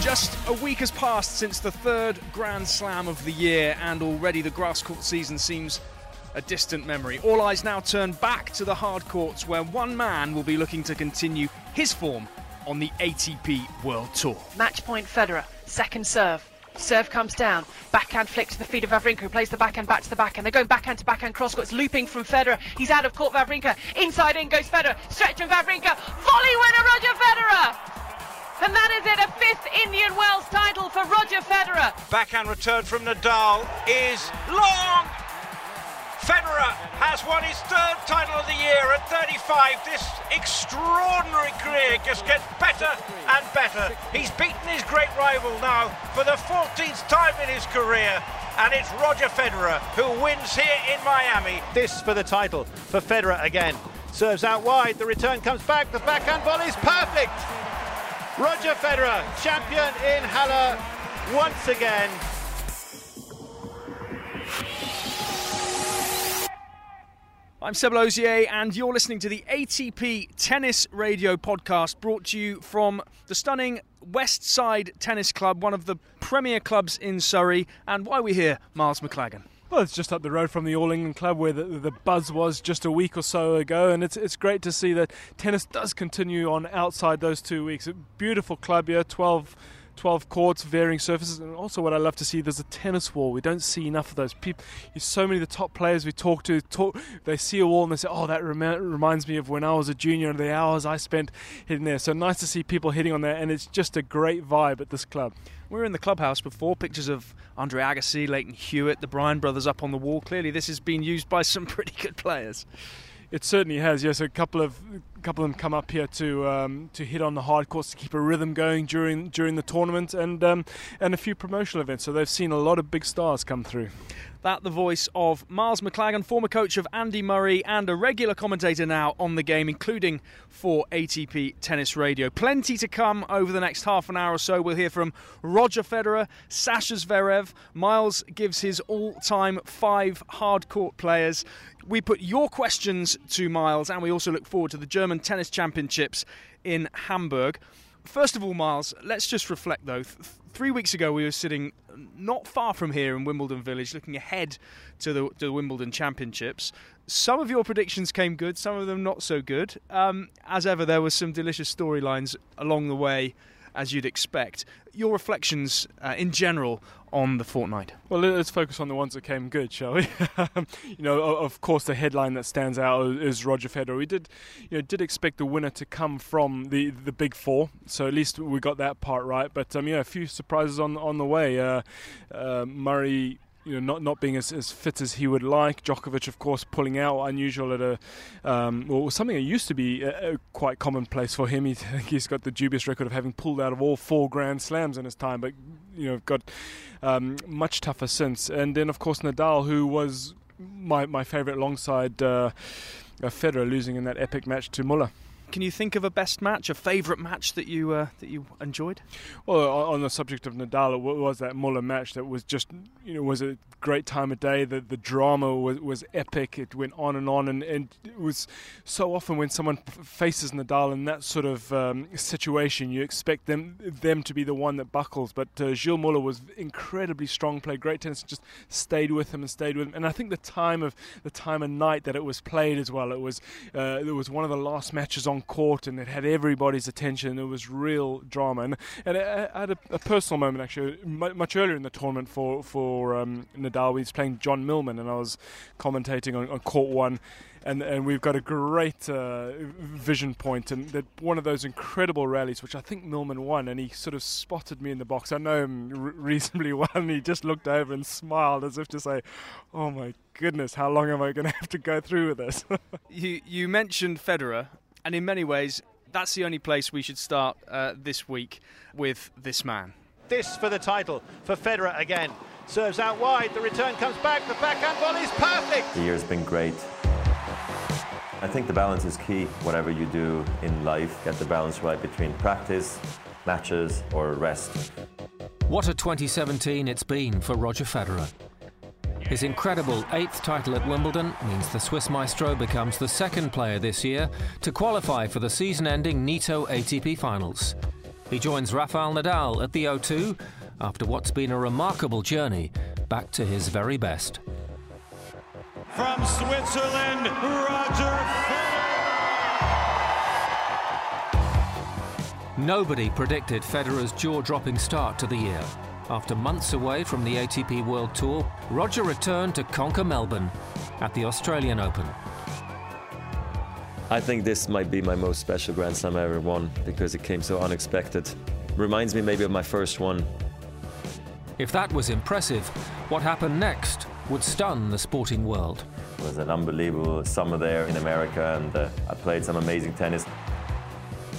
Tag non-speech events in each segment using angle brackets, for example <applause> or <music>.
Just a week has passed since the third Grand Slam of the year, and already the grass court season seems a distant memory. All eyes now turn back to the hard courts, where one man will be looking to continue his form on the ATP World Tour. Match point Federer, second serve. Serve comes down, backhand flick to the feet of Wawrinka, who plays the backhand back to the backhand. They're going backhand to backhand cross court. It's looping from Federer. He's out of court, Wawrinka. Inside in goes Federer. Stretch from Wawrinka. Volley winner, Roger Federer. And that is it, a fifth Indian Wells title for Roger Federer. Backhand return from Nadal is long. Federer has won his third title of the year at 35. This extraordinary career just gets better and better. He's beaten his great rival now for the 14th time in his career. And it's Roger Federer who wins here in Miami. This for the title for Federer again. Serves out wide, the return comes back, the backhand volley is perfect. Roger Federer, champion in Halle once again. I'm Seb Lauzier, and you're listening to the ATP Tennis Radio podcast brought to you from the stunning West Side Tennis Club, one of the premier clubs in Surrey. And why are we here, Miles Maclagan? Well, it's just up the road from the All England Club where the, the buzz was just a week or so ago, and it's it's great to see that tennis does continue on outside those two weeks. A beautiful club here, 12, 12 courts, varying surfaces, and also what I love to see there's a tennis wall. We don't see enough of those people. So many of the top players we talk to talk, they see a wall and they say, "Oh, that rem- reminds me of when I was a junior and the hours I spent hitting there." So nice to see people hitting on there, and it's just a great vibe at this club. We were in the clubhouse before, pictures of Andre Agassi, Lleyton Hewitt, the Bryan brothers up on the wall. Clearly, this has been used by some <laughs> pretty good players. It certainly has. Yes, a couple of a couple of them come up here to um, to hit on the hard courts to keep a rhythm going during during the tournament and um, and a few promotional events. So they've seen a lot of big stars come through. That the voice of Miles Maclagan, former coach of Andy Murray, and a regular commentator now on the game, including for ATP Tennis Radio. Plenty to come over the next half an hour or so. We'll hear from Roger Federer, Sascha Zverev. Miles gives his all-time five hard court players. We put your questions to Miles, and we also look forward to the German And tennis Championships in Hamburg. First of all, Miles, let's just reflect though. Th- three weeks ago, we were sitting not far from here in Wimbledon Village, looking ahead to the, to the Wimbledon Championships. Some of your predictions came good, some of them not so good. Um, as ever, there were some delicious storylines along the way, as you'd expect. Your reflections uh, in general on the fortnight? Well, let's focus on the ones that came good, shall we? <laughs> you know, of course, the headline that stands out is Roger Federer. We did, you know, did expect the winner to come from the the big four, so at least we got that part right. But um, yeah, a few surprises on on the way. Uh, uh, Murray you know, not, not being as, as fit as he would like. Djokovic, of course, pulling out, unusual at a, um, well, something that used to be quite commonplace for him. He, <laughs> he's got the dubious record of having pulled out of all four Grand Slams in his time, but, you know, got um, much tougher since. And then, of course, Nadal, who was my, my favourite alongside uh, Federer, losing in that epic match to Muller. Can you think of a best match, a favourite match that you uh, that you enjoyed? Well, on the subject of Nadal, it was that Muller match that was just you know was a great time of day. The the drama was, was epic. It went on and on, and, and it was so often when someone faces Nadal in that sort of um, situation, you expect them them to be the one that buckles. But uh, Gilles Muller was incredibly strong, played great tennis, just stayed with him and stayed with him. And I think the time of the time of night that it was played as well, it was uh, it was one of the last matches on court and it had everybody's attention. It was real drama, and, and I had a, a personal moment actually much earlier in the tournament for for um, Nadal. We was playing John Millman, and I was commentating on, on court one. And, and we've got a great uh, vision point, and that one of those incredible rallies, which I think Millman won, and he sort of spotted me in the box. I know him re- reasonably <laughs> well, and he just looked over and smiled as if to say, "Oh my goodness, how long am I going <laughs> to have to go through with this?" <laughs> you you mentioned Federer, and in many ways, that's the only place we should start uh, this week with this man. This for the title for Federer again. Serves out wide, the return comes back, the backhand volley is perfect. The year's been great. I think the balance is key. Whatever you do in life, get the balance right between practice, matches, or rest. What a 2017 it's been for Roger Federer. His incredible eighth title at Wimbledon means the Swiss maestro becomes the second player this year to qualify for the season ending Nitto ATP finals. He joins Rafael Nadal at the O2 after what's been a remarkable journey back to his very best. From Switzerland, Roger Federer. Nobody predicted Federer's jaw dropping start to the year. After months away from the ATP World Tour, Roger returned to conquer Melbourne at the Australian Open. I think this might be my most special Grand Slam I ever won because it came so unexpected. Reminds me maybe of my first one. If that was impressive, what happened next would stun the sporting world. It was an unbelievable summer there in America and uh, I played some amazing tennis.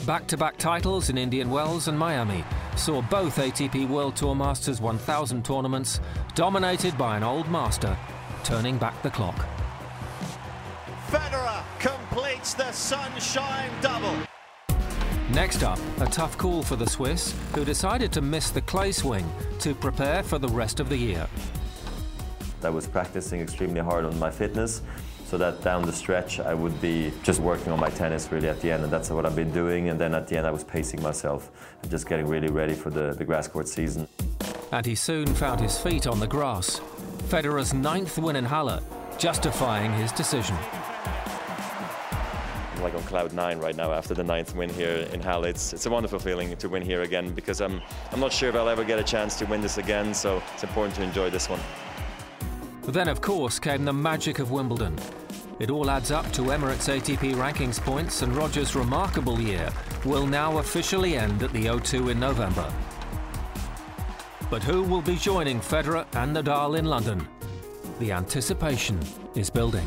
Back to back titles in Indian Wells and Miami saw both ATP World Tour Masters 1000 tournaments dominated by an old master turning back the clock. Federer completes the sunshine double. Next up, a tough call for the Swiss, who decided to miss the clay swing to prepare for the rest of the year. I was practicing extremely hard on my fitness so that down the stretch I would be just working on my tennis really at the end and that's what I've been doing and then at the end I was pacing myself and just getting really ready for the, the grass court season. And he soon found his feet on the grass. Federer's ninth win in Halle, justifying his decision. I'm like on cloud nine right now after the ninth win here in Halle. It's, it's a wonderful feeling to win here again because I'm, I'm not sure if I'll ever get a chance to win this again so it's important to enjoy this one. Then, of course, came the magic of Wimbledon. It all adds up to Emirates ATP rankings points, and Roger's remarkable year will now officially end at the O2 in November. But who will be joining Federer and Nadal in London? The anticipation is building.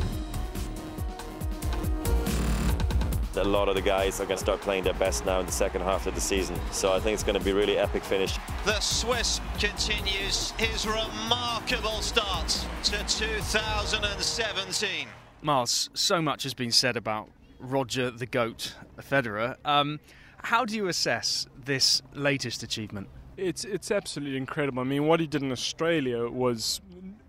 A lot of the guys are going to start playing their best now in the second half of the season, so I think it's going to be a really epic finish. The Swiss continues his remarkable start to 2017. Miles, so much has been said about Roger the Goat Federer. Um, how do you assess this latest achievement? It's it's absolutely incredible. I mean, what he did in Australia was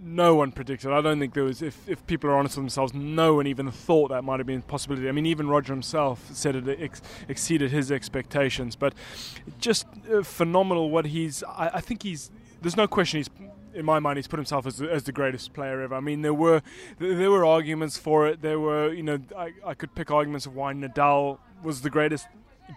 no one predicted. I don't think there was, if, if people are honest with themselves, no one even thought that might have been a possibility. I mean, even Roger himself said it ex- exceeded his expectations. But just uh, phenomenal what he's. I, I think he's. There's no question he's in my mind, he's put himself as the, as the greatest player ever. I mean, there were there were arguments for it. There were, you know, I, I could pick arguments of why Nadal was the greatest.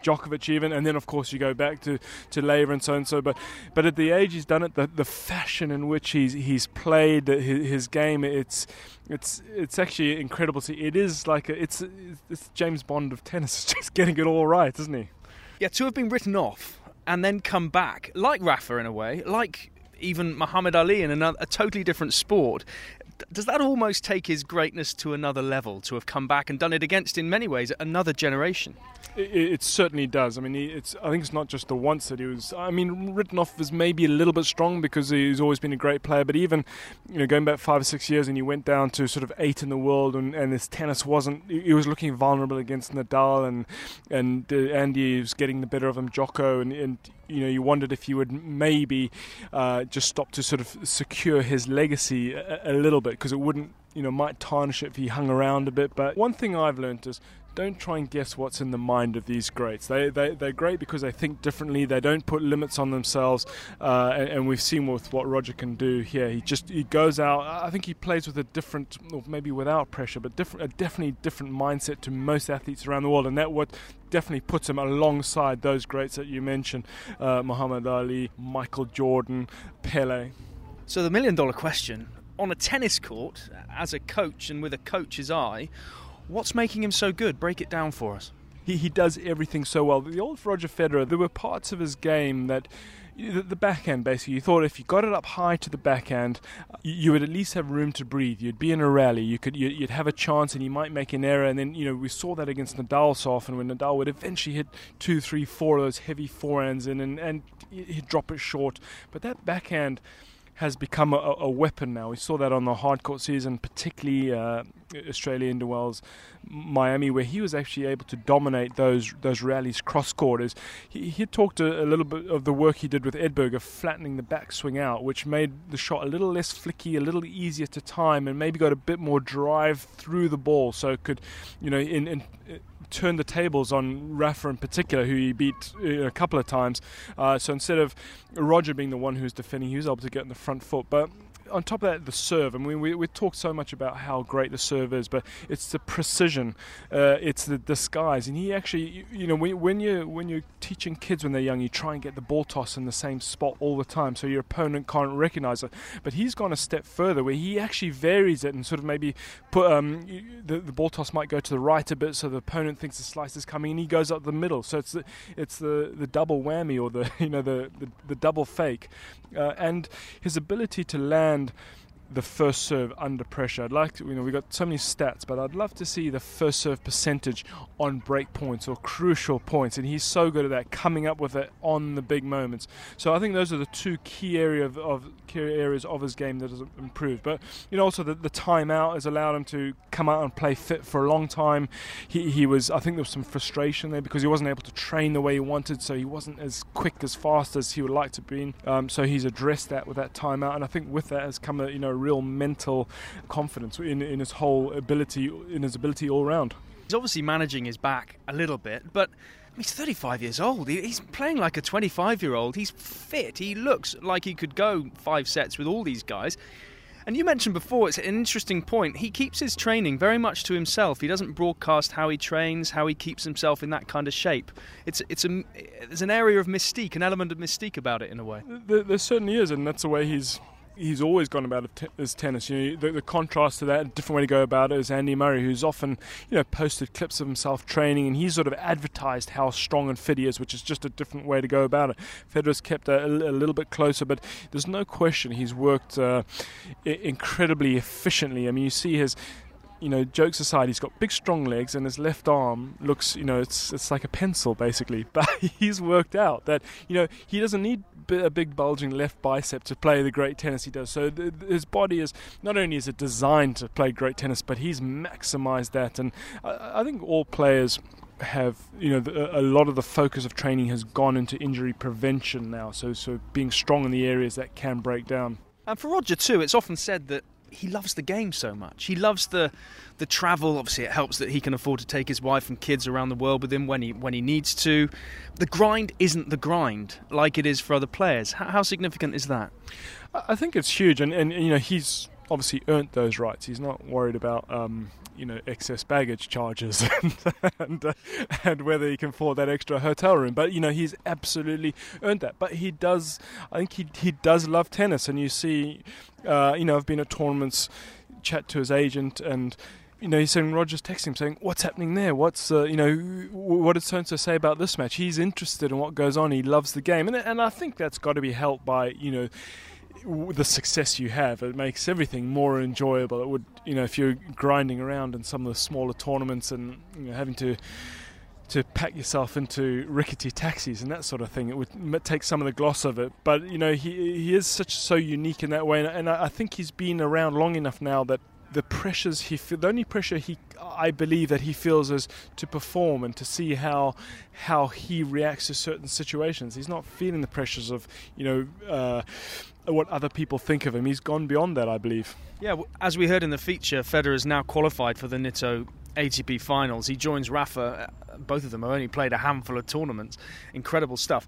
Djokovic even, and then of course you go back to to Laver and so and so. But but at the age he's done it, the, the fashion in which he's he's played his, his game, it's it's it's actually incredible. See, it is like a, it's it's James Bond of tennis, <laughs> just getting it all right, isn't he? Yeah, to have been written off and then come back, like Rafa in a way, like even Muhammad Ali in another, a totally different sport. Does that almost take his greatness to another level to have come back and done it against, in many ways, another generation? It, it certainly does. I mean, it's. I think it's not just the once that he was. I mean, written off as maybe a little bit strong because he's always been a great player. But even, you know, going back five or six years, and he went down to sort of eight in the world, and, and his tennis wasn't. He was looking vulnerable against Nadal, and and uh, Andy was getting the better of him, Jocko, and, and you know, you wondered if you would maybe uh, just stop to sort of secure his legacy a, a little bit because it wouldn't, you know, might tarnish it if he hung around a bit. But one thing I've learned is don't try and guess what's in the mind of these greats. They, they, they're great because they think differently. They don't put limits on themselves. Uh, and, and, we've seen with what Roger can do here. He just he goes out. I think he plays with a different, or maybe without pressure, but different, a definitely different mindset to most athletes around the world. And that what definitely puts him alongside those greats that you mentioned uh, Muhammad Ali, Michael Jordan, Pele. So the million dollar question on a tennis court, as a coach and with a coach's eye, What's making him so good? Break it down for us. He, he does everything so well. The old Roger Federer, there were parts of his game that the, backhand basically you thought if you got it up high to the backhand you, you would at least have room to breathe you'd be in a rally you could you, would have a chance and you might make an error and then you know we saw that against Nadal so often when Nadal would eventually hit two three four of those heavy forehands in and, and he'd drop it short but that backhand has become a, a, weapon now. We saw that on the hardcourt season, particularly uh, Australia, Indian Wells, Miami, where he was actually able to dominate those those rallies cross quarters. He, he talked a, a, little bit of the work he did with Edberg of flattening the backswing out, which made the shot a little less flicky, a little easier to time, and maybe got a bit more drive through the ball, so it could, you know, in, in turned the tables on Rafa in particular, who he beat uh, a couple of times. Uh, so instead of Roger being the one who's defending, he was able to get in the front foot. But on top of that, the serve. I mean, we, we talked so much about how great the serve is, but it's the precision, uh, it's the disguise. And he actually, you know, when, when you when you're teaching kids when they're young, you try and get the ball toss in the same spot all the time, so your opponent can't recognize it. But he's gone a step further, where he actually varies it and sort of maybe put um, the, the ball toss might go to the right a bit, so the opponent thinks the slice is coming, and he goes up the middle. So it's the, it's the, the double whammy or the <laughs> you know the the, the double fake, uh, and his ability to land and the first serve under pressure. I'd like to, you know, we've got so many stats, but I'd love to see the first serve percentage on break points or crucial points, and he's so good at that, coming up with it on the big moments. So I think those are the two key area of, of key areas of his game that has improved. But you know, also the, the timeout has allowed him to come out and play fit for a long time. He, he was, I think, there was some frustration there because he wasn't able to train the way he wanted, so he wasn't as quick as fast as he would like to be. Um, so he's addressed that with that timeout, and I think with that has come a you know real mental confidence in, in his whole ability, in his ability all round. He's obviously managing his back a little bit, but he's 35 years old. He's playing like a 25 year old. He's fit. He looks like he could go five sets with all these guys. And you mentioned before, it's an interesting point. He keeps his training very much to himself. He doesn't broadcast how he trains, how he keeps himself in that kind of shape. It's it's a there's an area of mystique, an element of mystique about it in a way. There, there certainly is, and that's the way he's he's always gone about his tennis. You know, the, the, contrast to that, a different way to go about it is Andy Murray, who's often, you know, posted clips of himself training, and he's sort of advertised how strong and fit he is, which is just a different way to go about it. Federer's kept a, a little bit closer, but there's no question he's worked uh, incredibly efficiently. I mean, you see his you know, jokes aside, he's got big, strong legs, and his left arm looks, you know, it's it's like a pencil basically. <laughs> But he's worked out that you know he doesn't need a big, bulging left bicep to play the great tennis he does. So th- his body is not only is it designed to play great tennis, but he's maximised that. And I, I think all players have you know a lot of the focus of training has gone into injury prevention now. So so being strong in the areas that can break down. And for Roger too, it's often said that he loves the game so much. He loves the the travel. Obviously, it helps that he can afford to take his wife and kids around the world with him when he when he needs to. The grind isn't the grind like it is for other players. How, how significant is that? I think it's huge, and, and you know he's obviously earned those rights. He's not worried about um, you know excess baggage charges <laughs> and and, uh, and, whether he can afford that extra hotel room. But you know he's absolutely earned that. But he does. I think he he does love tennis, and you see, uh, you know, I've been at tournaments, chat to his agent, and you know, he's saying Rogers texting him saying, "What's happening there? What's uh, you know, what did so and so say about this match?" He's interested in what goes on. He loves the game, and and I think that's got to be helped by you know the success you have. It makes everything more enjoyable. It would you know if you're grinding around in some of the smaller tournaments and you know, having to to pack yourself into rickety taxis and that sort of thing. It would take some of the gloss of it. But you know, he he is such so unique in that way, and, and I think he's been around long enough now that the pressures he feel, the only pressure he I believe that he feels is to perform and to see how how he reacts to certain situations. He's not feeling the pressures of you know uh, what other people think of him. He's gone beyond that, I believe. Yeah, as we heard in the feature, Federer is now qualified for the Nitto ATP Finals. He joins Rafa. Uh, both of them have only played a handful of tournaments. Incredible stuff.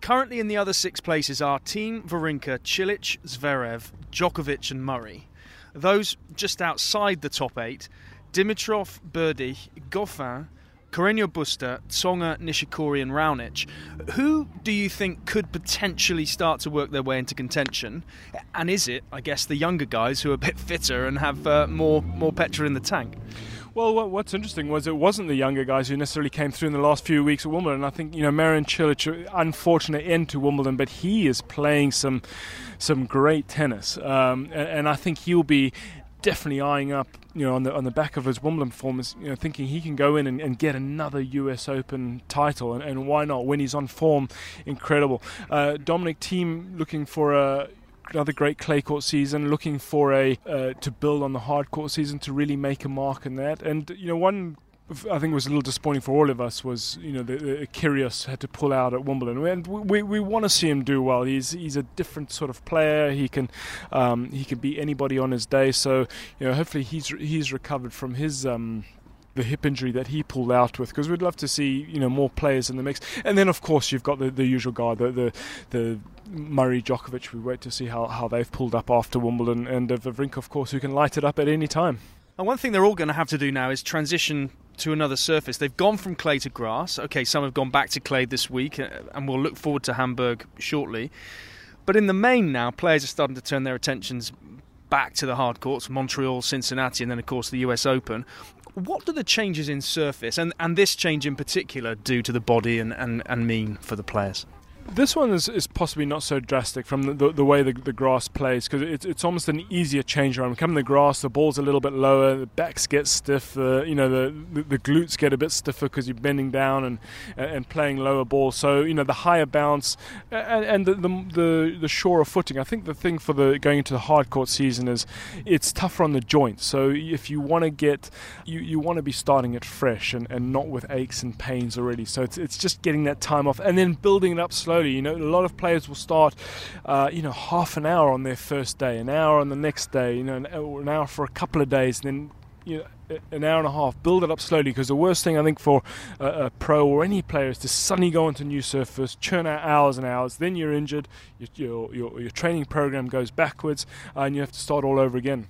Currently in the other six places are Thiem Wawrinka, Cilic, Zverev, Djokovic, and Murray. Those just outside the top eight Dimitrov, Berdych, Goffin, Carreño Busta, Tsonga, Nishikori, and Raonic. Who do you think could potentially start to work their way into contention? And is it, I guess, the younger guys who are a bit fitter and have uh, more more petrol in the tank? Well, what's interesting was it wasn't the younger guys who necessarily came through in the last few weeks at Wimbledon. I think you know Marin Cilic, unfortunate end to Wimbledon, but he is playing some some great tennis, um, and, and I think he'll be definitely eyeing up, you know, on the on the back of his Wimbledon performance, you know, thinking he can go in and, and get another U.S. Open title, and, and, why not when he's on form? Incredible. Uh, Dominic Thiem looking for a another great clay court season, looking for a uh, to build on the hard court season to really make a mark in that. And you know, one I think was a little disappointing for all of us was you know the, the Kyrgios had to pull out at Wimbledon. And we, we want to see him do well. He's he's a different sort of player. He can um, he can beat anybody on his day. So you know hopefully he's he's recovered from his um, the hip injury that he pulled out with because we'd love to see you know more players in the mix. And then of course you've got the, the usual guy the, the the Murray Djokovic. We wait to see how, how they've pulled up after Wimbledon. And uh, Wawrinka of course who can light it up at any time. And one thing they're all going to have to do now is transition to another surface. They've gone from clay to grass. Okay, some have gone back to clay this week, uh, and we'll look forward to Hamburg shortly. But in the main now, players are starting to turn their attentions back to the hard courts Montreal, Cincinnati, and then, of course, the US Open. What do the changes in surface, and, and this change in particular, do to the body and, and, and mean for the players? This one is, is possibly not so drastic from the, the, the way the, the grass plays because it's, it's almost an easier change around. Coming the grass, the ball's a little bit lower, the backs get stiff, the you know the, the, the glutes get a bit stiffer because you're bending down and and playing lower ball. So you know the higher bounce and, and the, the, the the surer footing. I think the thing for the going into the hard court season is it's tougher on the joints. So if you want to get you, you want to be starting it fresh and, and not with aches and pains already. So it's it's just getting that time off and then building it up slowly slowly. You know, a lot of players will start, uh, you know, half an hour on their first day, an hour on the next day, you know, an, an hour for a couple of days, then you know, an hour and a half. Build it up slowly because the worst thing I think for a, a, pro or any player is to suddenly go onto new surface, churn out hours and hours. Then you're injured. Your your, your training program goes backwards, and you have to start all over again.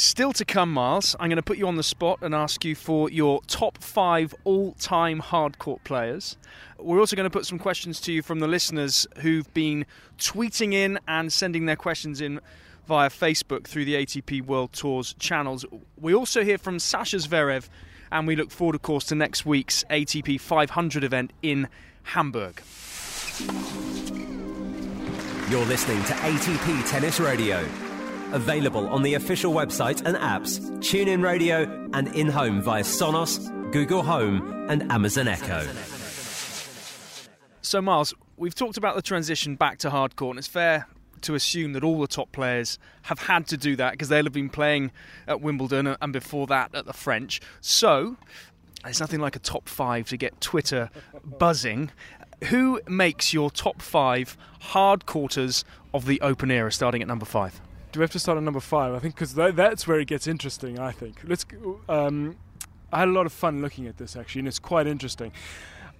Still to come, Miles. I'm going to put you on the spot and ask you for your top five all time hardcourt players. We're also going to put some questions to you from the listeners who've been tweeting in and sending their questions in via Facebook through the ATP World Tours channels. We also hear from Sascha Zverev, and we look forward, of course, to next week's ATP 500 event in Hamburg. You're listening to ATP Tennis Radio. Available on the official website and apps, TuneIn Radio, and in home via Sonos, Google Home, and Amazon Echo. So, Miles, we've talked about the transition back to hardcourt, and it's fair to assume that all the top players have had to do that because they'll have been playing at Wimbledon and before that at the French. So, there's nothing like a top five to get Twitter buzzing. Who makes your top five hard quarters of the Open era, starting at number five? Do we have to start at number five? I think because th- that's where it gets interesting. I think. Let's. Um, I had a lot of fun looking at this actually, and it's quite interesting.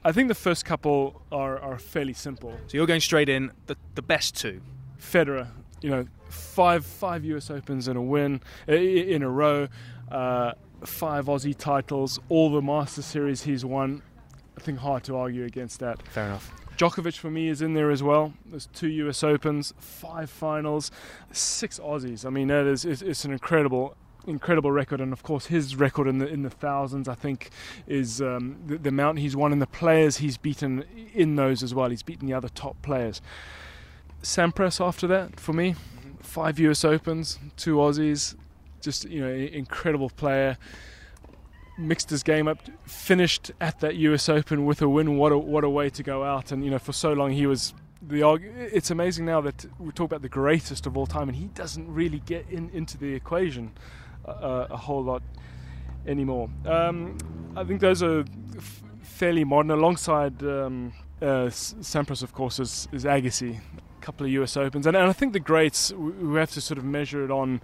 I think the first couple are, are fairly simple. So you're going straight in the the best two. Federer, you know, five five U.S. Opens in a win in a row, uh, five Aussie titles, all the Master Series he's won. I think hard to argue against that. Fair enough. Djokovic for me is in there as well. There's two US Opens, five finals, six Aussies. I mean, that is it's, it's an incredible incredible record, and of course his record in the in the thousands, I think, is um, the, the, amount he's won and the players he's beaten in those as well. He's beaten the other top players. Sampras after that for me, five U.S. Opens, two Aussies, just you know incredible player mixed his game up, finished at that US Open with a win. What a what a way to go out! And you know, for so long he was the. It's amazing now that we talk about the greatest of all time, and he doesn't really get in into the equation a, a whole lot anymore. Um, I think those are f- fairly modern. Alongside um, uh, Sampras, of course, is, is Agassi. A couple of US Opens, and, and I think the greats we have to sort of measure it on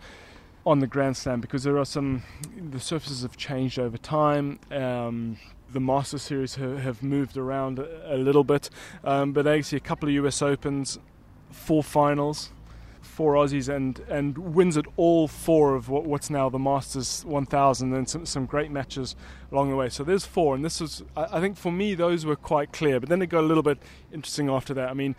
on the Grand Slam because there are some the surfaces have changed over time. Um, the Master Series have, have moved around a, a little bit, um, but actually a couple of US Opens, four finals, four Aussies, and and wins at all four of what, what's now the Masters 1000, and some, some great matches along the way. So there's four, and this was I, I think for me those were quite clear, but then it got a little bit interesting after that. I mean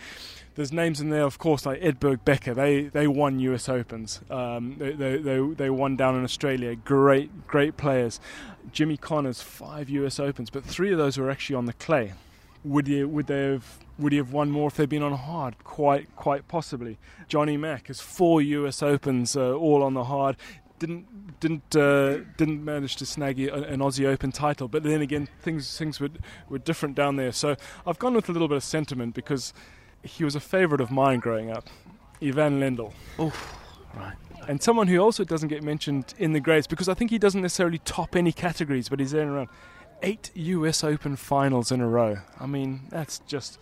there's names in there, of course, like Edberg Becker. They they won U.S. Opens. Um, they, they, they they won down in Australia. Great great players. Jimmy Connors five U.S. Opens, but three of those were actually on the clay. Would you would they have would he have won more if they'd been on hard? Quite quite possibly. Johnny Mack has four U.S. Opens, uh, all on the hard didn't didn't uh, didn't manage to snag an Aussie Open title. But then again, things things were were different down there. So I've gone with a little bit of sentiment because he was a favourite of mine growing up. Ivan Lendl. Oh, right. And someone who also doesn't get mentioned in the grades because I think he doesn't necessarily top any categories, but he's in around eight US Open finals in a row. I mean, that's just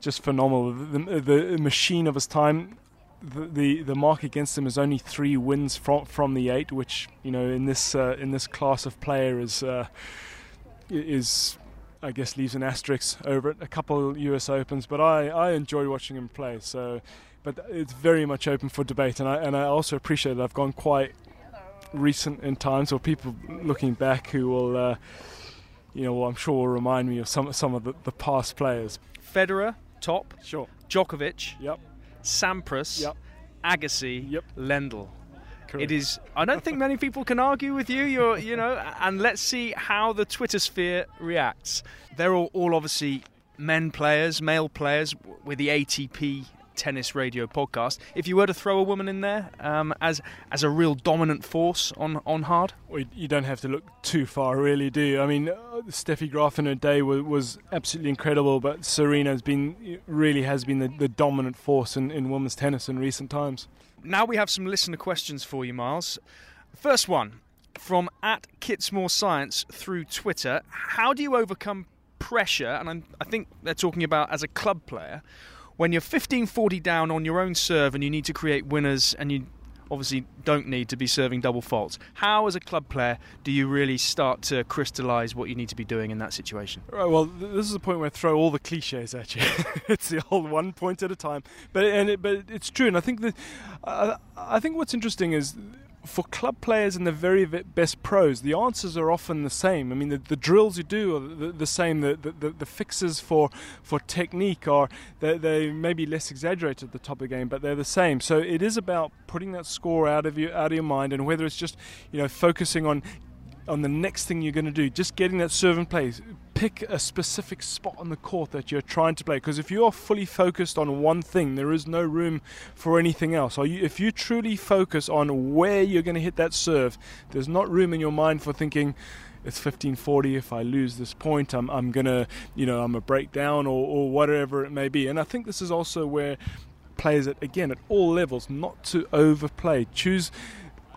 just phenomenal. The, the machine of his time. The, the, the mark against him is only three wins from from the eight, which you know in this uh, in this class of player is uh, is I guess leaves an asterisk over it. A couple US Opens, but I, I enjoy watching him play. So, but it's very much open for debate, and I and I also appreciate that I've gone quite recent in times, or people looking back who will, uh, you know, well, I'm sure will remind me of some some of the, the past players. Federer, top. Sure. Djokovic. Yep. Sampras. Yep. Agassi. Yep. Lendl. Correct. It is. I don't think many people can argue with you. You're, you know, and let's see how the Twitter sphere reacts. They're all, all obviously men players, male players with the ATP Tennis Radio podcast. If you were to throw a woman in there um, as as a real dominant force on on hard, well, you don't have to look too far, really, do you? I mean, uh, Steffi Graf in her day was, was absolutely incredible, but Serena has been really has been the, the dominant force in, in women's tennis in recent times. Now we have some listener questions for you, Miles. First one from at Kitsmore Science through Twitter. How do you overcome pressure? And I'm, I think they're talking about as a club player when you're 15-40 down on your own serve and you need to create winners and you obviously don't need to be serving double faults. How, as a club player, do you really start to crystallise what you need to be doing in that situation? Right, well, this is the point where I throw all the cliches at you. <laughs> it's the old one point at a time, but and it, but it's true, and I think that I think what's interesting is for club players and the very best pros, the answers are often the same. I mean, the, the drills you do are the, the same. The, the, the, fixes for, for technique are they, they may be less exaggerated at the top of the game, but they're the same. So it is about putting that score out of you out of your mind, and whether it's just you know focusing on on the next thing you're going to do, just getting that serve in place. Pick a specific spot on the court that you're trying to play. Because if you are fully focused on one thing, there is no room for anything else. You, if you truly focus on where you're going to hit that serve, there's not room in your mind for thinking, it's 1540 if i lose this point i'm, I'm gonna you know i'm a breakdown or, or whatever it may be and i think this is also where players at again at all levels not to overplay choose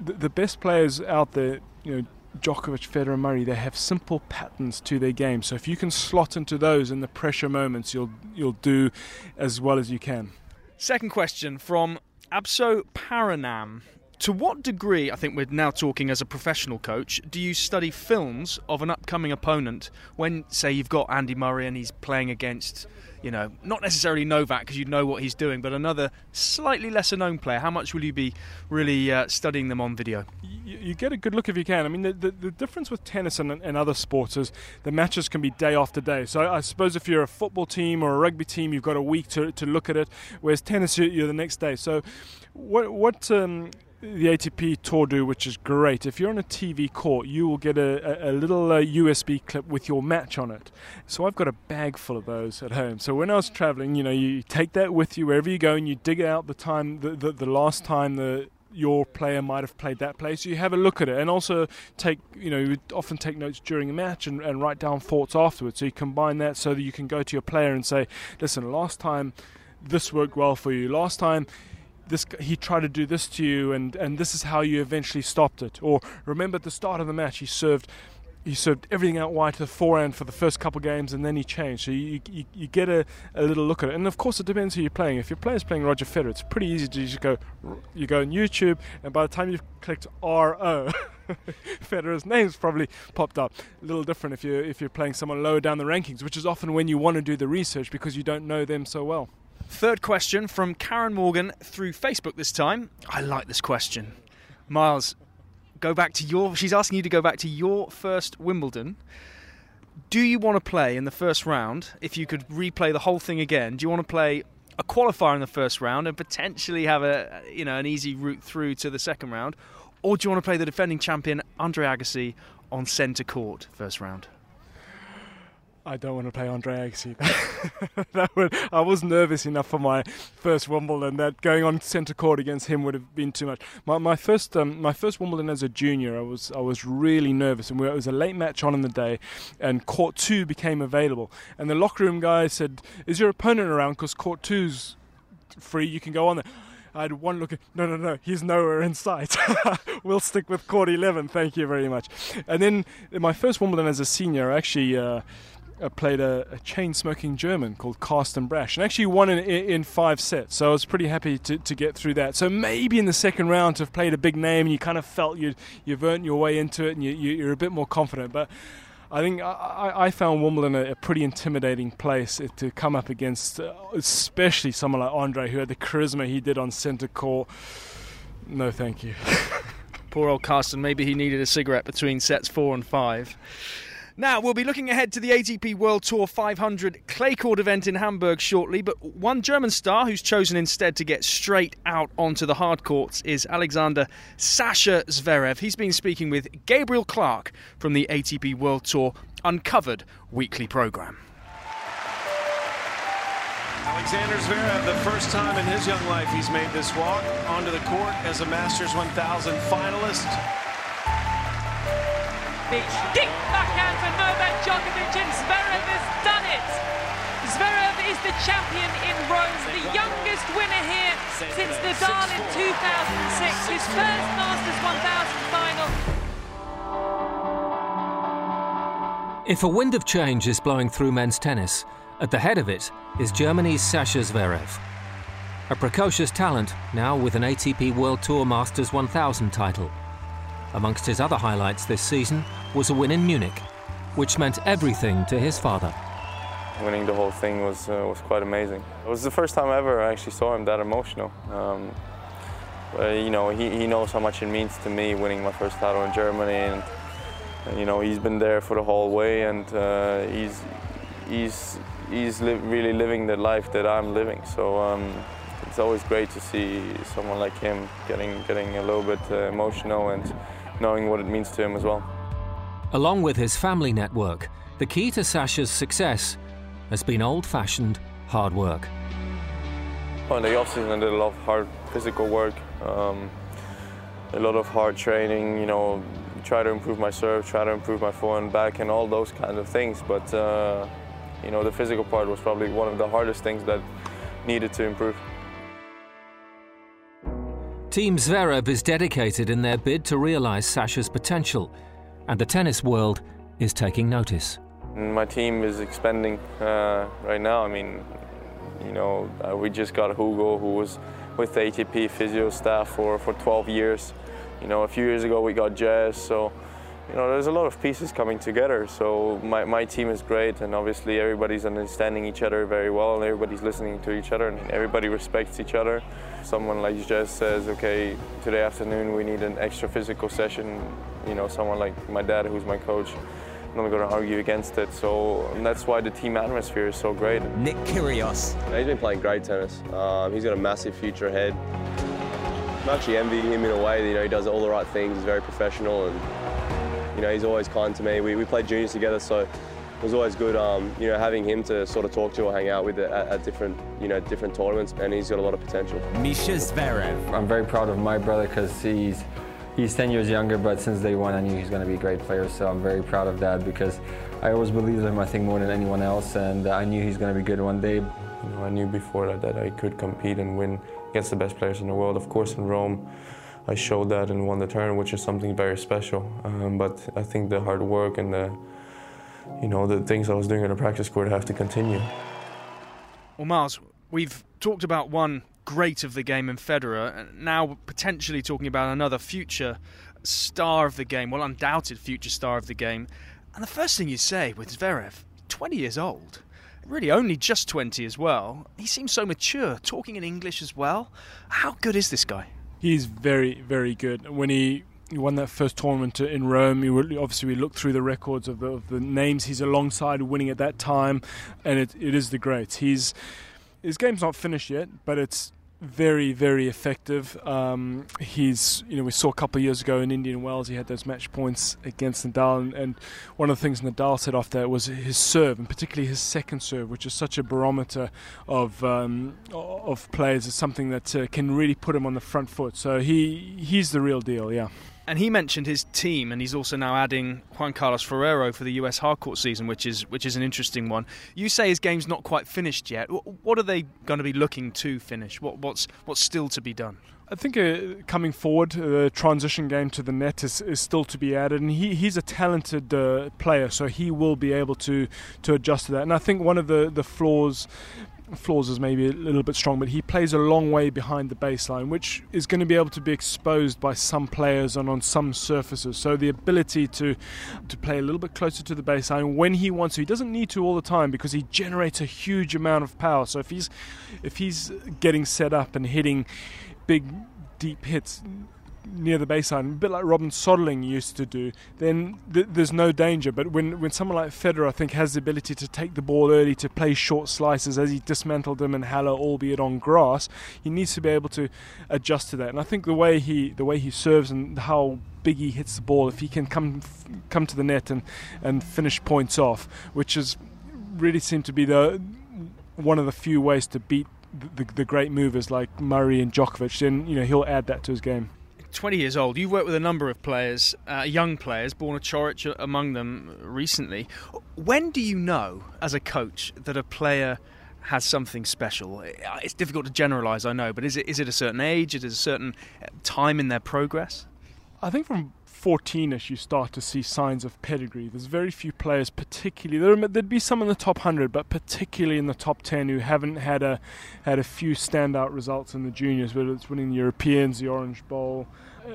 the, the best players out there you know Djokovic, Federer, Murray, they have simple patterns to their game. So if you can slot into those in the pressure moments, you'll you'll do as well as you can. Second question from Abso Paranam. To what degree, I think we're now talking as a professional coach, do you study films of an upcoming opponent when, say, you've got Andy Murray and he's playing against you know, not necessarily Novak because you know what he's doing, but another slightly lesser known player. How much will you be really uh, studying them on video? You, you, get a good look if you can. I mean, the, the, the difference with tennis and, and, other sports is the matches can be day after day. So I suppose if you're a football team or a rugby team, you've got a week to, to look at it, whereas tennis, you're the next day. So what, what um, the ATP Tour do, which is great. If you're on a TV court, you will get a, a, a little uh, USB clip with your match on it. So I've got a bag full of those at home. So when I was traveling, you know, you take that with you wherever you go, and you dig out the time, the, the, the last time the your player might have played that play. So you have a look at it, and also take you know you often take notes during a match and, and write down thoughts afterwards. So you combine that so that you can go to your player and say, listen, last time this worked well for you. Last time this he tried to do this to you and and this is how you eventually stopped it or remember at the start of the match he served he served everything out wide to the forehand for the first couple games and then he changed so you, you, you get a, a little look at it and of course it depends who you're playing if your player's playing Roger Federer it's pretty easy to just go you go on YouTube and by the time you've clicked RO <laughs> Federer's name's probably popped up. A little different if you're if you're playing someone lower down the rankings, which is often when you want to do the research because you don't know them so well. Third question from Karen Morgan through Facebook this time. I like this question. Miles, go back to your. She's asking you to go back to your first Wimbledon. Do you want to play in the first round? If you could replay the whole thing again, do you want to play a qualifier in the first round and potentially have a you know an easy route through to the second round, or do you want to play the defending champion Andre Agassi on centre court first round? I don't want to play Andre Agassi. <laughs> that would, I was nervous enough for my first Wimbledon that going on centre court against him would have been too much. My, my first um, my first Wimbledon as a junior, I was I was really nervous, and it was a late match on in the day, and court two became available, and the locker room guy said, "Is your opponent around? Because court two's free. You can go on there." I had one look. At, no, no, no. He's nowhere in sight. <laughs> we'll stick with court 11. Thank you very much. And then my first Wimbledon as a senior, actually. Uh, played a, a chain smoking German called Karsten Braasch and actually won in, in five sets. So I was pretty happy to, to get through that. So maybe in the second round to have played a big name and you kind of felt you'd, you've earned your way into it and you, you, you're a bit more confident. But I think I, I found Wimbledon a, a, pretty intimidating place to come up against, uh, especially someone like Andre, who had the charisma he did on centre court. No, thank you. <laughs> Poor old Karsten. Maybe he needed a cigarette between sets four and five. Now, we'll be looking ahead to the ATP World Tour 500 clay court event in Hamburg shortly, but one German star who's chosen instead to get straight out onto the hard courts is Alexander Sascha Zverev. He's been speaking with Gabriel Clark from the ATP World Tour Uncovered weekly programme. Alexander Zverev, the first time in his young life he's made this walk onto the court as a Masters 1000 finalist. Deep backhand for Novak Djokovic and Zverev has done it. Zverev is the champion in Rome, the youngest winner here since Nadal in 2006, his first Masters 1000 final. If a wind of change is blowing through men's tennis, at the head of it is Germany's Sascha Zverev. A precocious talent, now with an ATP World Tour Masters 1000 title. Amongst his other highlights this season was a win in Munich, which meant everything to his father. Winning the whole thing was uh, was quite amazing. It was the first time ever I actually saw him that emotional. Um, but, you know, he, he knows how much it means to me winning my first title in Germany, and, and you know he's been there for the whole way, and uh, he's he's he's li really living the life that I'm living. So um, it's always great to see someone like him getting getting a little bit uh, emotional and knowing what it means to him as well. Along with his family network, the key to Sascha's success has been old-fashioned hard work. In the off-season, I did a lot of hard physical work, um, a lot of hard training, you know, try to improve my serve, try to improve my forehand back and all those kind of things. But, uh, you know, the physical part was probably one of the hardest things that needed to improve. Team Zverev is dedicated in their bid to realise Sascha's potential, and the tennis world is taking notice. My team is expanding uh, right now. I mean, you know, uh, we just got Hugo, who was with the ATP physio staff for, for 12 years. You know, a few years ago we got Jez, so you know, there's a lot of pieces coming together. So my, my team is great, and obviously everybody's understanding each other very well, and everybody's listening to each other, and everybody respects each other. Someone like Jez says, okay, today afternoon we need an extra physical session. You know, someone like my dad, who's my coach, I'm not going to argue against it. So that's why the team atmosphere is so great. Nick Kyrgios. He's been playing great tennis. Um, he's got a massive future ahead. I'm actually envying him in a way. You know, he does all the right things. He's very professional and you know, he's always kind to me. We, we played juniors together, so it was always good, um, you know, having him to sort of talk to or hang out with at, at, different, you know, different tournaments, and he's got a lot of potential. Mischa Zverev. I'm very proud of my brother because he's he's 10 years younger, but since day one I knew he's going to be a great player, so I'm very proud of that because I always believed in him, I think, more than anyone else, and I knew he's going to be good one day. You know, I knew before that, that I could compete and win against the best players in the world. Of course, in Rome, I showed that and won the tournament, which is something very special. Um, but I think the hard work and the, you know, the things I was doing on the practice court have to continue. Well, Mars, we've talked about one great of the game in Federer, and now potentially talking about another future star of the game, well, undoubted future star of the game. And the first thing you say with Zverev, 20 years old, really only just 20 as well, he seems so mature, talking in English as well. How good is this guy? He's very, very good. When he he won that first tournament in Rome. He obviously, we looked through the records of the, of the, names he's alongside winning at that time, and it, it is the greats. He's his game's not finished yet, but it's very, very effective. Um, he's, you know, we saw a couple of years ago in Indian Wells, he had those match points against Nadal, and, and, one of the things Nadal said off that was his serve, and particularly his second serve, which is such a barometer of um, of players. It's something that uh, can really put him on the front foot. So he he's the real deal, yeah. And he mentioned his team, and he's also now adding Juan Carlos Ferrero for the US hardcourt season, which is which is an interesting one. You say his game's not quite finished yet. What are they going to be looking to finish? What, what's what's still to be done? I think uh, coming forward, the uh, transition game to the net is, is still to be added, and he, he's a talented uh, player, so he will be able to to adjust to that. And I think one of the the flaws flaws is maybe a little bit strong, but he plays a long way behind the baseline, which is going to be able to be exposed by some players and on some surfaces. So the ability to to play a little bit closer to the baseline when he wants to. He doesn't need to all the time because he generates a huge amount of power. So if he's if he's getting set up and hitting big deep hits near the baseline, a bit like Robin Soderling used to do, then th- there's no danger. But when, when someone like Federer, I think, has the ability to take the ball early, to play short slices, as he dismantled them in Halle, albeit on grass, he needs to be able to adjust to that. And I think the way he the way he serves and how big he hits the ball, if he can come come to the net and, and finish points off, which is really seemed to be the one of the few ways to beat the, the, the great movers like Murray and Djokovic, then you know he'll add that to his game. 20 years old. You've worked with a number of players, uh, young players, born Borna Coric among them recently. When do you know, as a coach, that a player has something special? It's difficult to generalise, I know, but is it is it a certain age? Is it a certain uh, time in their progress? I think from 14ish, you start to see signs of pedigree. There's very few players, particularly there, would be some in the top 100, but particularly in the top 10 who haven't had a had a few standout results in the juniors, whether it's winning the Europeans, the Orange Bowl,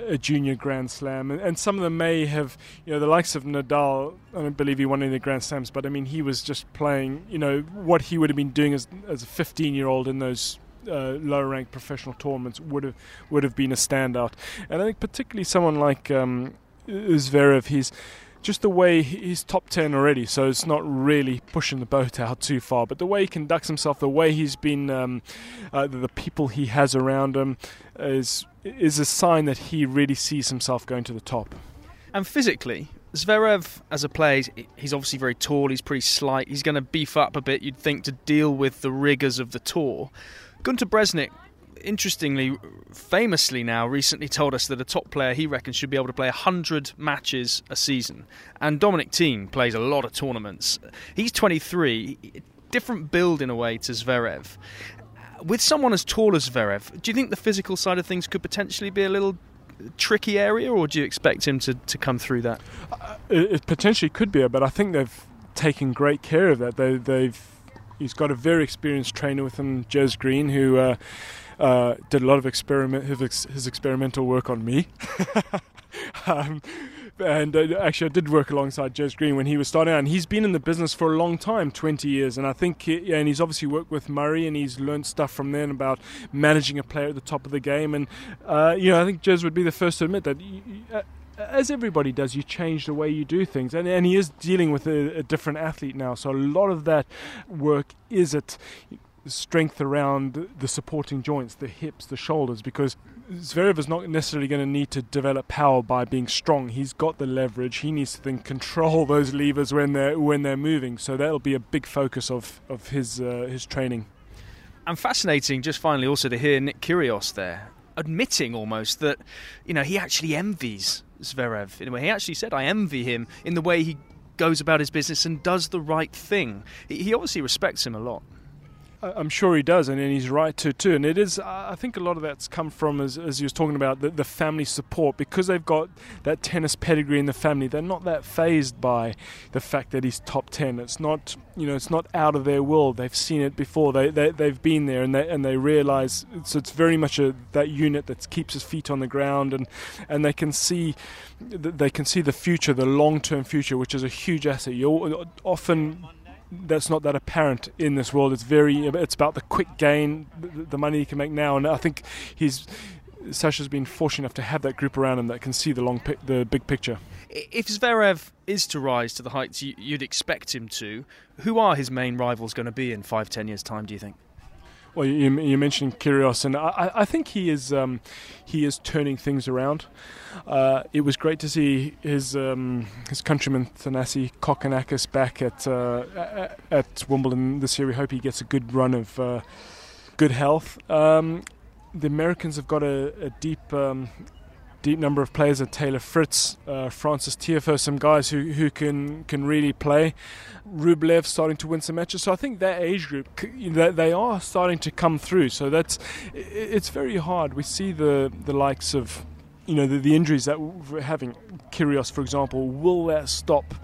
a junior Grand Slam, and, and, some of them may have, you know, the likes of Nadal. I don't believe he won any of the Grand Slams, but I mean, he was just playing, you know, what he would have been doing as as a 15 year old in those uh, lower ranked professional tournaments would have would have been a standout. And I think particularly someone like um, Zverev, he's just the way he's top 10 already, so it's not really pushing the boat out too far. But the way he conducts himself, the way he's been, um, uh, the, people he has around him, is is a sign that he really sees himself going to the top. And physically, Zverev, as a player, he's obviously very tall. He's pretty slight. He's going to beef up a bit, you'd think, to deal with the rigours of the tour. Gunter Bresnik, interestingly, famously now, recently told us that a top player he reckons should be able to play 100 matches a season. And Dominic Thiem plays a lot of tournaments. He's 23, different build in a way to Zverev. With someone as tall as Zverev, do you think the physical side of things could potentially be a little tricky area, or do you expect him to, to come through that? Uh, it, it, potentially could be, but I think they've taken great care of that. They, they've he's got a very experienced trainer with him, Jez Green, who uh, uh, did a lot of experiment his, his experimental work on me. <laughs> um, and uh, actually, I did work alongside Jez Green when he was starting out. And he's been in the business for a long time 20 years. And I think, he, and he's obviously worked with Murray and he's learned stuff from then about managing a player at the top of the game. And, uh, you know, I think Jez would be the first to admit that. Uh, as everybody does, you change the way you do things. And, and he is dealing with a, a different athlete now. So a lot of that work is at strength around the supporting joints, the hips, the shoulders, because Zverev is not necessarily going to need to develop power by being strong. He's got the leverage. He needs to then control <laughs> those levers when they're when they're moving. So that'll be a big focus of of his uh, his training. And fascinating, just finally, also to hear Nick Kyrgios there admitting almost that you know he actually envies Zverev in a way. He actually said, "I envy him in the way he goes about his business and does the right thing." He obviously respects him a lot. I'm sure he does, and, he's right to too. And it is, I think, a lot of that's come from, as, as he was talking about, the, the, family support because they've got that tennis pedigree in the family. They're not that fazed by the fact that he's top ten. It's not, you know, it's not out of their world. They've seen it before. They, they they've been there, and they and they realise. So it's very much a that unit that keeps his feet on the ground, and and they can see, they can see the future, the long term future, which is a huge asset. You uh, often that's not that apparent in this world. It's very it's about the quick gain, the money he can make now, and I think he's Sascha's been fortunate enough to have that group around him that can see the long the big picture. If Zverev is to rise to the heights you'd expect him to, who are his main rivals going to be in five, ten years' time? Do you think? Well, you, you mentioned Kyrgios, and I, I think he is um, he is turning things around. Uh, it was great to see his um, his countryman Thanasi Kokkinakis back at uh, at Wimbledon this year. We hope he gets a good run of uh, good health. Um, the Americans have got a, a deep um, deep number of players, Taylor Fritz, uh, Francis Tiafoe, some guys who, who can can really play. Rublev starting to win some matches, so I think that age group they are starting to come through. So that's it's very hard. We see the the likes of you know the, the injuries that we're having. Kyrgios, for example, will that stop?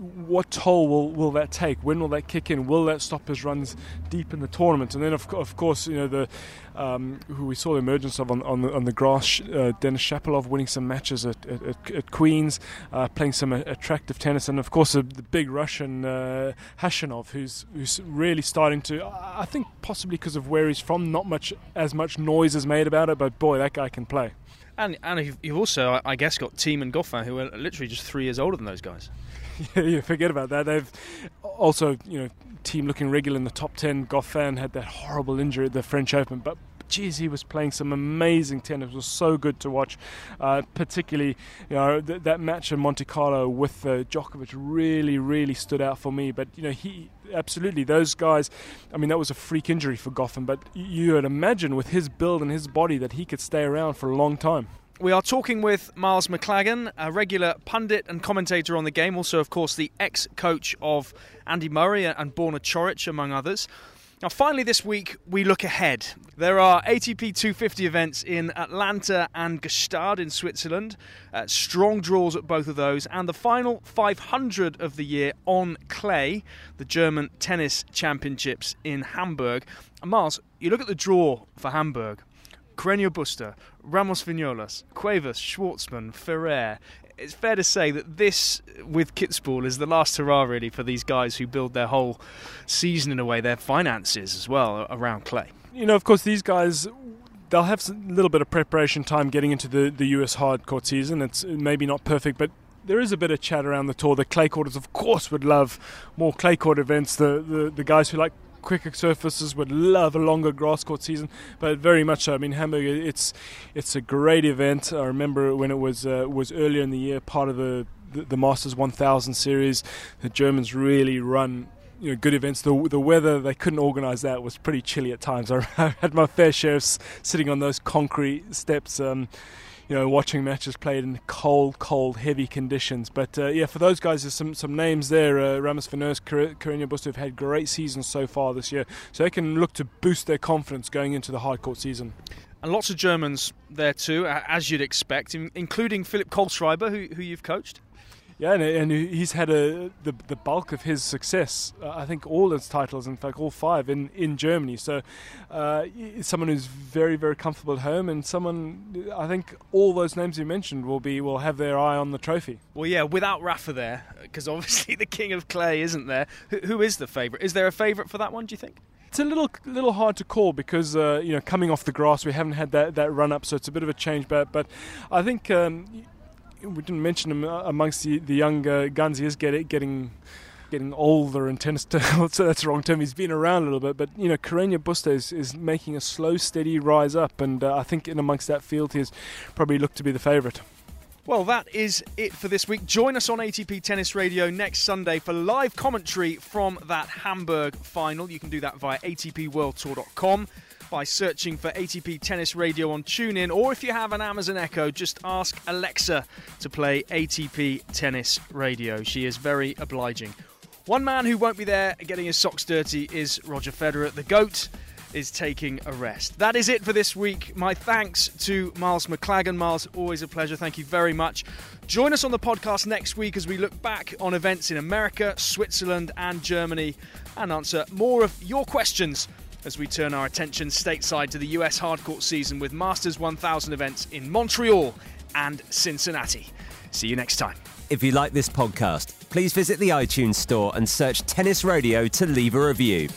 what toll will, will that take? When will that kick in? Will that stop his runs deep in the tournament? And then, of, of course, you know the um, who we saw the emergence of on, on the on the grass, uh, Denis Shapovalov winning some matches at, at, at Queens, uh, playing some attractive tennis, and of course the big Russian uh, Khachanov, who's who's really starting to. I think possibly because of where he's from, not much as much noise is made about it, but boy, that guy can play. And and you've also, I guess, got Thiem and Goffin, who are literally just three years older than those guys. <laughs> yeah, yeah, forget about that. They've also, you know, Thiem looking regular in the top 10. Goffin had that horrible injury at the French Open, but geez, he was playing some amazing tennis. It was so good to watch. Uh, particularly, you know, th- that match in Monte Carlo with uh, Djokovic really, really stood out for me. But you know, he absolutely those guys. I mean, that was a freak injury for Goffin, but you would imagine with his build and his body that he could stay around for a long time. We are talking with Miles Maclagan, a regular pundit and commentator on the game, also, of course, the ex coach of Andy Murray and Borna Coric, among others. Now, finally, this week we look ahead. There are ATP 250 events in Atlanta and Gstaad in Switzerland. Uh, strong draws at both of those, and the final 500 of the year on clay, the German Tennis Championships in Hamburg. And Miles, you look at the draw for Hamburg. Carreño Busta, Ramos Vinolas, Cuevas, Schwartzman, Ferrer. It's fair to say that this, with Kitzbühel, is the last hurrah really for these guys who build their whole season in a way, their finances as well around clay. You know, of course, these guys they'll have a little bit of preparation time getting into the, the US hard court season. It's maybe not perfect, but there is a bit of chat around the tour. The clay courters, of course, would love more clay court events. The, the, the guys who like quicker surfaces would love a longer grass court season, but very much so. I mean, Hamburg, it's it's a great event. I remember when it was uh, was earlier in the year, part of the, the, the Masters 1000 series. The Germans really run you know good events. The the weather they couldn't organise that was pretty chilly at times. <laughs> I, had my fair share of sitting on those concrete steps. Um, you know, watching matches played in cold, cold, heavy conditions. But uh, yeah, for those guys, there's some, some names there. Uh, Ramos Vinolas, Carreño Busta have had great seasons so far this year, so they can look to boost their confidence going into the hard court season. And lots of Germans there too, as you'd expect, including Philipp Kohlschreiber, who, who you've coached. Yeah, and, and he's had a the, the bulk of his success. Uh, I think all his titles, in fact, all five in, in Germany. So, uh, someone who's very very comfortable at home, and someone I think all those names you mentioned will be will have their eye on the trophy. Well, yeah, without Rafa there, because obviously <laughs> the king of clay isn't there. Who, who is the favourite? Is there a favourite for that one? Do you think? It's a little little hard to call because uh, you know coming off the grass we haven't had that, that run up, so it's a bit of a change. But but I think um, we didn't mention him uh, amongst the, the young guns. He is getting getting getting older in tennis. so that's the wrong term. He's been around a little bit, but you know, Carreño Busta is, is making a slow, steady rise up, and uh, I think in amongst that field, he's probably looked to be the favourite. Well, that is it for this week. Join us on ATP Tennis Radio next Sunday for live commentary from that Hamburg final. You can do that via atpworldtour.com by searching for ATP Tennis Radio on TuneIn, or if you have an Amazon Echo, just ask Alexa to play ATP Tennis Radio. She is very obliging. One man who won't be there getting his socks dirty is Roger Federer, the GOAT is taking a rest. That is it for this week. My thanks to Miles Maclagan. Miles, always a pleasure. Thank you very much. Join us on the podcast next week as we look back on events in America, Switzerland, and Germany and answer more of your questions as we turn our attention stateside to the US hardcourt season with Masters 1000 events in Montreal and Cincinnati. See you next time. If you like this podcast, please visit the iTunes store and search Tennis Radio to leave a review.